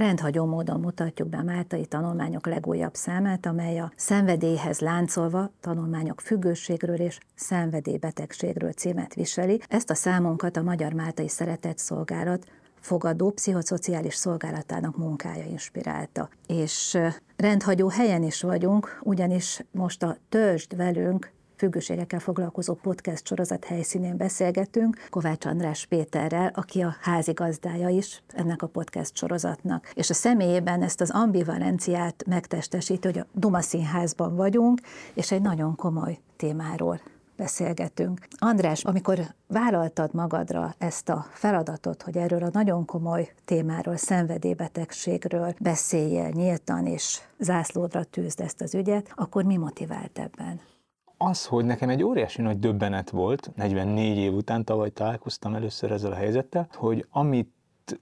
rendhagyó módon mutatjuk be a Máltai tanulmányok legújabb számát, amely a szenvedélyhez láncolva tanulmányok függőségről és szenvedélybetegségről címet viseli. Ezt a számunkat a Magyar Máltai Szeretett Szolgálat fogadó pszichoszociális szolgálatának munkája inspirálta. És rendhagyó helyen is vagyunk, ugyanis most a Törzsd velünk függőségekkel foglalkozó podcast sorozat helyszínén beszélgetünk Kovács András Péterrel, aki a házigazdája is ennek a podcast sorozatnak. És a személyében ezt az ambivalenciát megtestesíti, hogy a Duma Színházban vagyunk, és egy nagyon komoly témáról beszélgetünk. András, amikor vállaltad magadra ezt a feladatot, hogy erről a nagyon komoly témáról, szenvedélybetegségről beszéljél nyíltan és zászlódra tűzd ezt az ügyet, akkor mi motivált ebben? Az, hogy nekem egy óriási nagy döbbenet volt, 44 év után tavaly találkoztam először ezzel a helyzettel, hogy amit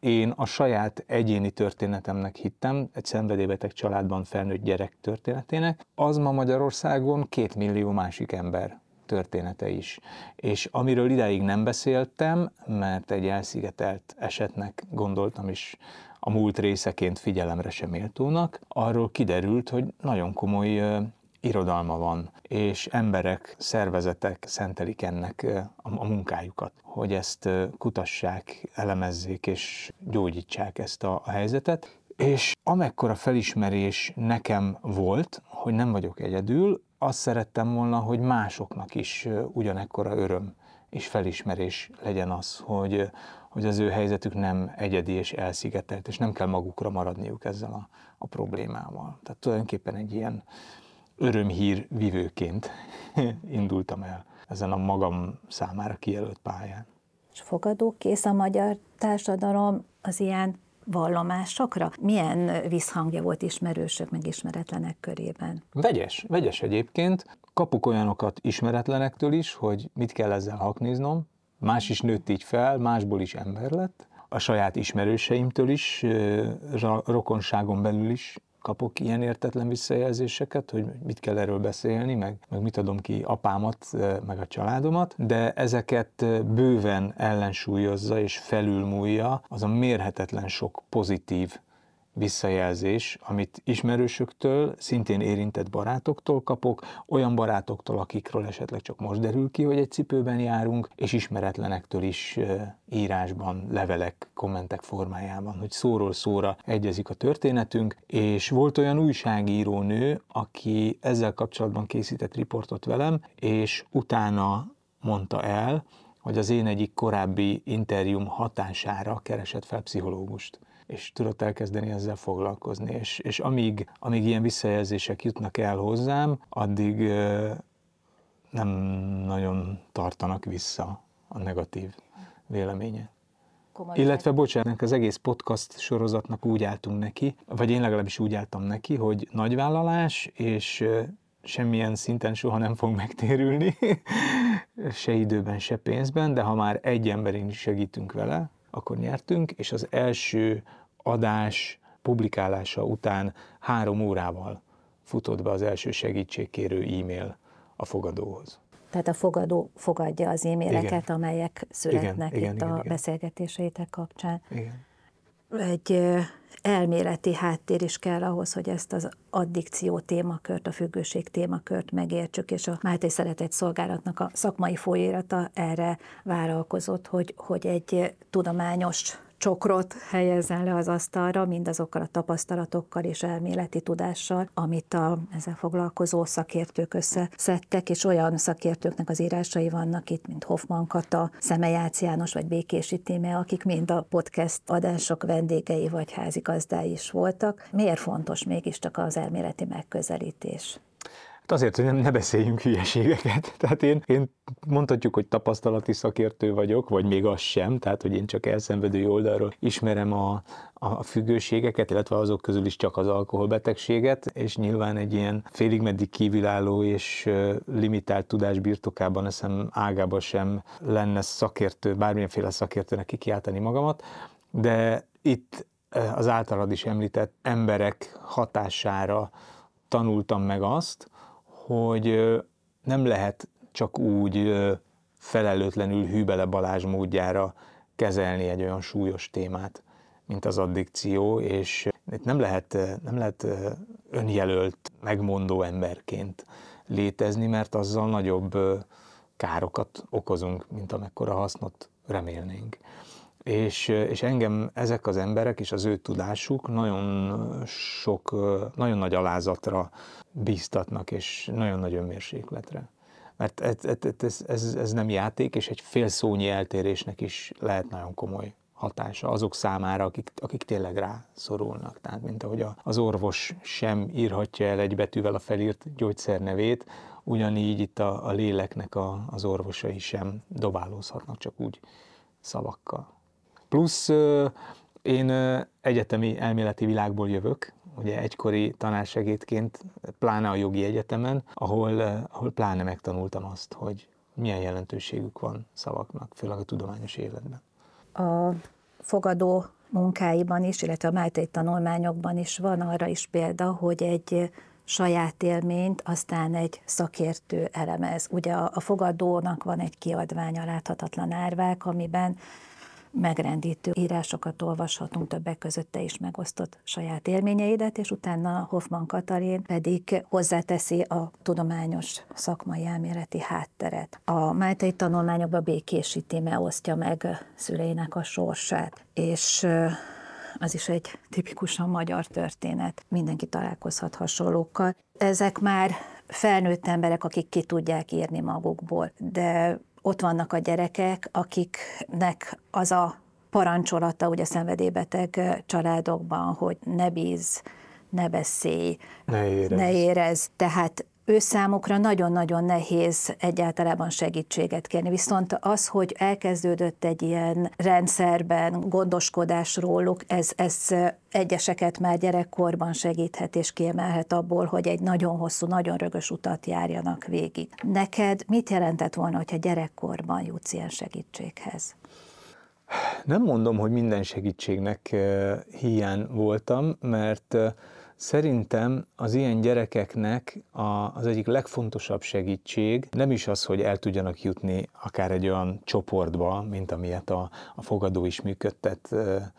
én a saját egyéni történetemnek hittem, egy szenvedélybeteg családban felnőtt gyerek történetének, az ma Magyarországon két millió másik ember története is. És amiről idáig nem beszéltem, mert egy elszigetelt esetnek gondoltam is a múlt részeként figyelemre sem méltónak, arról kiderült, hogy nagyon komoly irodalma van, és emberek, szervezetek szentelik ennek a munkájukat, hogy ezt kutassák, elemezzék és gyógyítsák ezt a helyzetet. És amekkora felismerés nekem volt, hogy nem vagyok egyedül, azt szerettem volna, hogy másoknak is ugyanekkora öröm és felismerés legyen az, hogy, hogy az ő helyzetük nem egyedi és elszigetelt, és nem kell magukra maradniuk ezzel a, a problémával. Tehát tulajdonképpen egy ilyen örömhír vivőként indultam el ezen a magam számára kijelölt pályán. És fogadókész a magyar társadalom az ilyen vallomásokra? Milyen visszhangja volt ismerősök, meg ismeretlenek körében? Vegyes, vegyes egyébként. Kapuk olyanokat ismeretlenektől is, hogy mit kell ezzel haknéznom. Más is nőtt így fel, másból is ember lett. A saját ismerőseimtől is, rokonságon belül is kapok ilyen értetlen visszajelzéseket, hogy mit kell erről beszélni, meg, meg mit adom ki apámat, meg a családomat, de ezeket bőven ellensúlyozza és felülmúlja az a mérhetetlen sok pozitív visszajelzés, amit ismerősöktől, szintén érintett barátoktól kapok, olyan barátoktól, akikről esetleg csak most derül ki, hogy egy cipőben járunk, és ismeretlenektől is írásban, levelek, kommentek formájában, hogy szóról szóra egyezik a történetünk, és volt olyan újságíró nő, aki ezzel kapcsolatban készített riportot velem, és utána mondta el, hogy az én egyik korábbi interjúm hatására keresett fel pszichológust és tudott elkezdeni ezzel foglalkozni. És, és amíg, amíg ilyen visszajelzések jutnak el hozzám, addig nem nagyon tartanak vissza a negatív véleménye. Komoly Illetve, bocsánat, az egész podcast sorozatnak úgy álltunk neki, vagy én legalábbis úgy álltam neki, hogy nagyvállalás, és semmilyen szinten soha nem fog megtérülni, se időben, se pénzben, de ha már egy emberén is segítünk vele, akkor nyertünk, és az első adás publikálása után három órával futott be az első segítségkérő e-mail a fogadóhoz. Tehát a fogadó fogadja az e-maileket, igen. amelyek születnek igen, itt igen, a igen, beszélgetéseitek kapcsán. Igen. Egy elméleti háttér is kell ahhoz, hogy ezt az addikció témakört, a függőség témakört megértsük, és a Máté Szeretett Szolgálatnak a szakmai folyérata erre vállalkozott, hogy, hogy egy tudományos csokrot helyezzen le az asztalra, mindazokkal a tapasztalatokkal és elméleti tudással, amit a ezzel foglalkozó szakértők összeszedtek, és olyan szakértőknek az írásai vannak itt, mint Hoffman Kata, Szemejács János vagy Békési Tíme, akik mind a podcast adások vendégei vagy házigazdái is voltak. Miért fontos mégiscsak az elméleti megközelítés? Hát azért, hogy nem, ne beszéljünk hülyeségeket. Tehát én, én mondhatjuk, hogy tapasztalati szakértő vagyok, vagy még az sem, tehát hogy én csak elszenvedő oldalról ismerem a, a függőségeket, illetve azok közül is csak az alkoholbetegséget, és nyilván egy ilyen félig meddig kívülálló és limitált tudás birtokában eszem ágába sem lenne szakértő, bármilyenféle szakértőnek kikiáltani magamat, de itt az általad is említett emberek hatására tanultam meg azt, hogy nem lehet csak úgy felelőtlenül hűbele Balázs módjára kezelni egy olyan súlyos témát, mint az addikció, és itt nem lehet, nem lehet önjelölt, megmondó emberként létezni, mert azzal nagyobb károkat okozunk, mint amekkora hasznot remélnénk. És, és engem ezek az emberek és az ő tudásuk nagyon sok, nagyon nagy alázatra bíztatnak, és nagyon nagy önmérsékletre. Mert ez, ez, ez, ez nem játék, és egy fél szónyi eltérésnek is lehet nagyon komoly hatása azok számára, akik, akik tényleg rá szorulnak. Tehát, mint ahogy az orvos sem írhatja el egy betűvel a felírt gyógyszer nevét, ugyanígy itt a, a léleknek a, az orvosai sem dobálózhatnak csak úgy szavakkal. Plusz én egyetemi elméleti világból jövök, ugye egykori tanársegédként, pláne a jogi egyetemen, ahol, ahol pláne megtanultam azt, hogy milyen jelentőségük van szavaknak, főleg a tudományos életben. A fogadó munkáiban is, illetve a Májtai tanulmányokban is van arra is példa, hogy egy saját élményt aztán egy szakértő elemez. Ugye a, a fogadónak van egy kiadványa, láthatatlan árvák, amiben megrendítő írásokat olvashatunk, többek között te is megosztott saját élményeidet, és utána Hoffman Katalin pedig hozzáteszi a tudományos szakmai elméleti hátteret. A Májtai tanulmányokban Békési Tíme osztja meg szüleinek a sorsát, és az is egy tipikusan magyar történet. Mindenki találkozhat hasonlókkal. Ezek már felnőtt emberek, akik ki tudják írni magukból, de ott vannak a gyerekek, akiknek az a parancsolata ugye szenvedélybeteg családokban, hogy ne bíz, ne beszélj, ne érez. Ne érez. Tehát ő számukra nagyon-nagyon nehéz egyáltalában segítséget kérni. Viszont az, hogy elkezdődött egy ilyen rendszerben gondoskodás róluk, ez, ez egyeseket már gyerekkorban segíthet és kiemelhet abból, hogy egy nagyon hosszú, nagyon rögös utat járjanak végig. Neked mit jelentett volna, hogyha gyerekkorban jutsz ilyen segítséghez? Nem mondom, hogy minden segítségnek eh, hiány voltam, mert eh, Szerintem az ilyen gyerekeknek a, az egyik legfontosabb segítség nem is az, hogy el tudjanak jutni akár egy olyan csoportba, mint amilyet a, a fogadó is működtet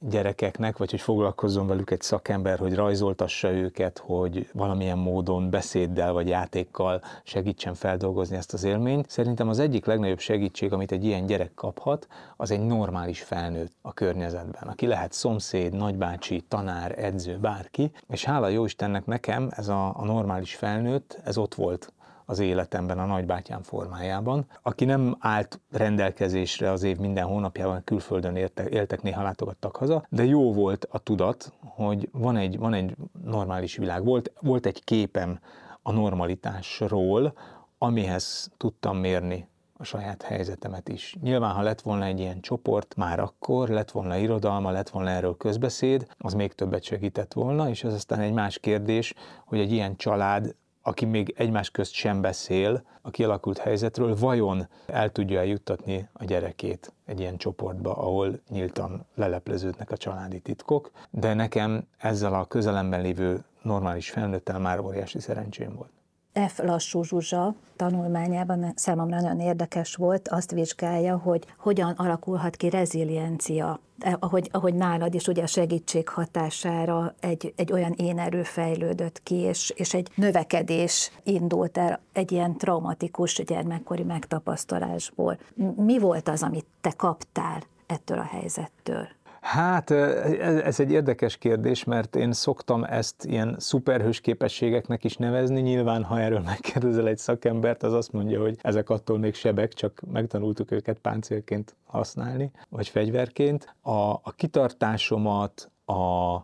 gyerekeknek, vagy hogy foglalkozzon velük egy szakember, hogy rajzoltassa őket, hogy valamilyen módon beszéddel vagy játékkal segítsen feldolgozni ezt az élményt. Szerintem az egyik legnagyobb segítség, amit egy ilyen gyerek kaphat, az egy normális felnőtt a környezetben, aki lehet szomszéd, nagybácsi, tanár, edző, bárki, és hála hála jó Istennek nekem ez a, a normális felnőtt, ez ott volt az életemben a nagybátyám formájában, aki nem állt rendelkezésre az év minden hónapjában, külföldön éltek, éltek, néha látogattak haza, de jó volt a tudat, hogy van egy, van egy normális világ. Volt, volt egy képem a normalitásról, amihez tudtam mérni a saját helyzetemet is. Nyilván, ha lett volna egy ilyen csoport, már akkor lett volna irodalma, lett volna erről közbeszéd, az még többet segített volna, és ez aztán egy más kérdés, hogy egy ilyen család aki még egymás közt sem beszél a kialakult helyzetről, vajon el tudja eljuttatni a gyerekét egy ilyen csoportba, ahol nyíltan lelepleződnek a családi titkok, de nekem ezzel a közelemben lévő normális felnőttel már óriási szerencsém volt. F. Lassú Zsuzsa tanulmányában számomra nagyon érdekes volt, azt vizsgálja, hogy hogyan alakulhat ki reziliencia, eh, ahogy, ahogy nálad is ugye a segítség hatására egy, egy olyan énerő fejlődött ki, és, és egy növekedés indult el egy ilyen traumatikus gyermekkori megtapasztalásból. Mi volt az, amit te kaptál ettől a helyzettől? Hát ez egy érdekes kérdés, mert én szoktam ezt ilyen szuperhős képességeknek is nevezni. Nyilván, ha erről megkérdezel egy szakembert, az azt mondja, hogy ezek attól még sebek, csak megtanultuk őket páncélként használni, vagy fegyverként. A, a kitartásomat, a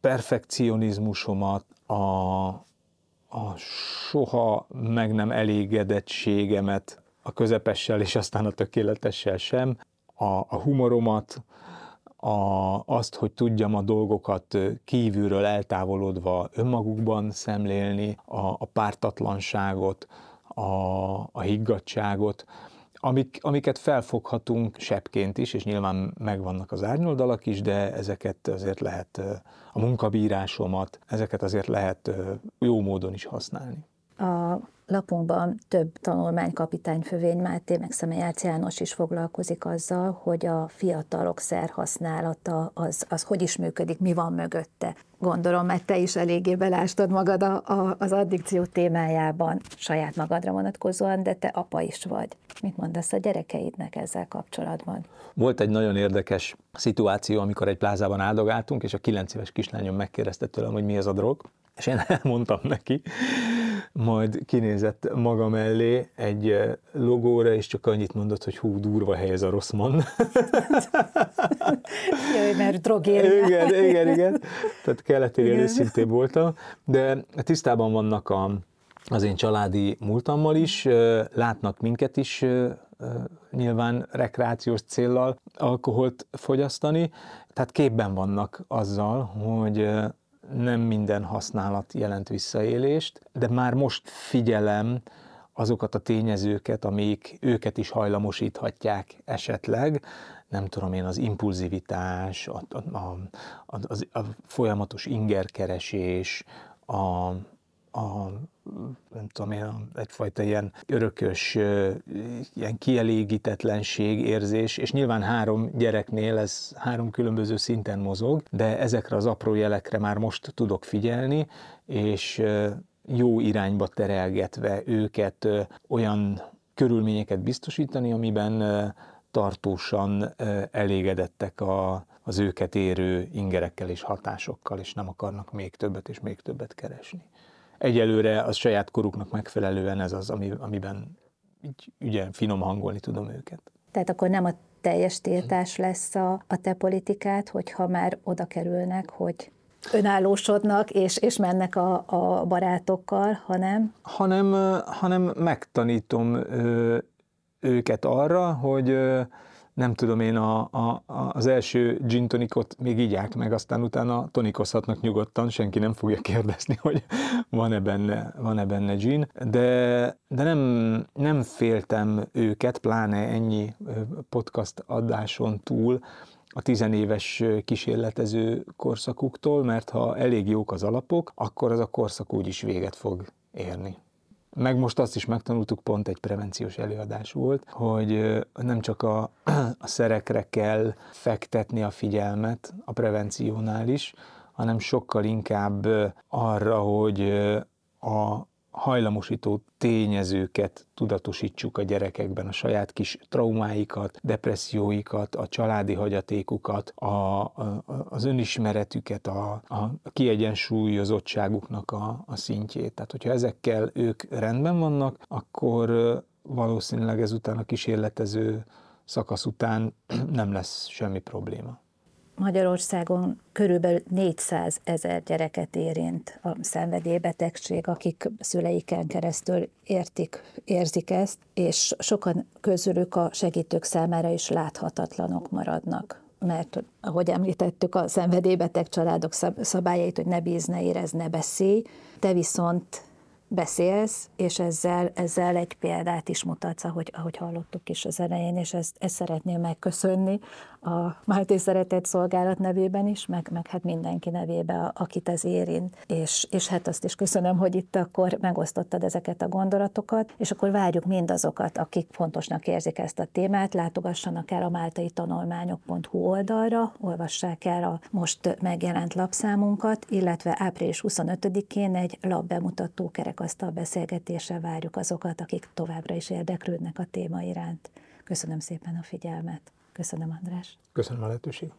perfekcionizmusomat, a, a soha meg nem elégedettségemet, a közepessel és aztán a tökéletessel sem, a, a humoromat, a, azt, hogy tudjam a dolgokat kívülről eltávolodva önmagukban szemlélni, a, a pártatlanságot, a, a higgadságot, amik, amiket felfoghatunk sebként is, és nyilván megvannak az árnyoldalak is, de ezeket azért lehet, a munkabírásomat, ezeket azért lehet jó módon is használni. A lapunkban több tanulmány Kapitány Fövény Máté, meg Szemejárt János is foglalkozik azzal, hogy a fiatalok szerhasználata az, az hogy is működik, mi van mögötte. Gondolom, mert te is eléggé belástad magad a, a, az addikció témájában, saját magadra vonatkozóan, de te apa is vagy. Mit mondasz a gyerekeidnek ezzel kapcsolatban? Volt egy nagyon érdekes szituáció, amikor egy plázában áldogáltunk, és a kilenc éves kislányom megkérdezte tőlem, hogy mi az a drog, és én elmondtam neki, majd kinézett maga mellé egy logóra, és csak annyit mondott, hogy hú, durva hely ez a rossz mond. Jaj, mert drogéria. Igen, igen, igen. Tehát keleti szintén voltam, de tisztában vannak a, az én családi múltammal is, látnak minket is nyilván rekreációs céllal alkoholt fogyasztani, tehát képben vannak azzal, hogy nem minden használat jelent visszaélést, de már most figyelem azokat a tényezőket, amik őket is hajlamosíthatják esetleg, nem tudom én, az impulzivitás, a, a, a, a, a folyamatos ingerkeresés, a, a nem tudom én, egyfajta ilyen örökös, ilyen kielégítetlenség érzés, és nyilván három gyereknél ez három különböző szinten mozog, de ezekre az apró jelekre már most tudok figyelni, és jó irányba terelgetve őket olyan körülményeket biztosítani, amiben tartósan elégedettek a, az őket érő ingerekkel és hatásokkal, és nem akarnak még többet és még többet keresni egyelőre az saját koruknak megfelelően ez az, ami, amiben így ügyen finom hangolni tudom őket. Tehát akkor nem a teljes tiltás lesz a, a te politikát, hogyha már oda kerülnek, hogy önállósodnak, és, és mennek a, a barátokkal, hanem? Hanem, hanem megtanítom őket arra, hogy nem tudom én, a, a, az első gin tonikot még ígyák meg, aztán utána tonikozhatnak nyugodtan, senki nem fogja kérdezni, hogy van-e benne, van-e benne gin, de, de nem, nem féltem őket, pláne ennyi podcast adáson túl, a tizenéves kísérletező korszakuktól, mert ha elég jók az alapok, akkor az a korszak úgyis véget fog érni. Meg most azt is megtanultuk, pont egy prevenciós előadás volt, hogy nem csak a, a szerekre kell fektetni a figyelmet a prevenciónál is, hanem sokkal inkább arra, hogy a hajlamosító tényezőket tudatosítsuk a gyerekekben, a saját kis traumáikat, depresszióikat, a családi hagyatékukat, a, a, az önismeretüket, a, a kiegyensúlyozottságuknak a, a szintjét. Tehát, hogyha ezekkel ők rendben vannak, akkor valószínűleg ezután a kísérletező szakasz után nem lesz semmi probléma. Magyarországon körülbelül 400 ezer gyereket érint a szenvedélybetegség, akik szüleiken keresztül értik, érzik ezt, és sokan közülük a segítők számára is láthatatlanok maradnak. Mert ahogy említettük, a szenvedélybeteg családok szabályait, hogy ne bíz, ne érez, ne beszélj, te viszont beszélsz, és ezzel, ezzel egy példát is mutatsz, ahogy, ahogy hallottuk is az elején, és ezt, ezt szeretném megköszönni a Málté Szeretett Szolgálat nevében is, meg, meg hát mindenki nevében, akit ez érint. És, és hát azt is köszönöm, hogy itt akkor megosztottad ezeket a gondolatokat, és akkor várjuk mindazokat, akik fontosnak érzik ezt a témát, látogassanak el a máltai tanulmányok.hu oldalra, olvassák el a most megjelent lapszámunkat, illetve április 25-én egy labbemutató kerekasztal beszélgetésre várjuk azokat, akik továbbra is érdeklődnek a téma iránt. Köszönöm szépen a figyelmet. Köszönöm, András. Köszönöm a lehetőséget.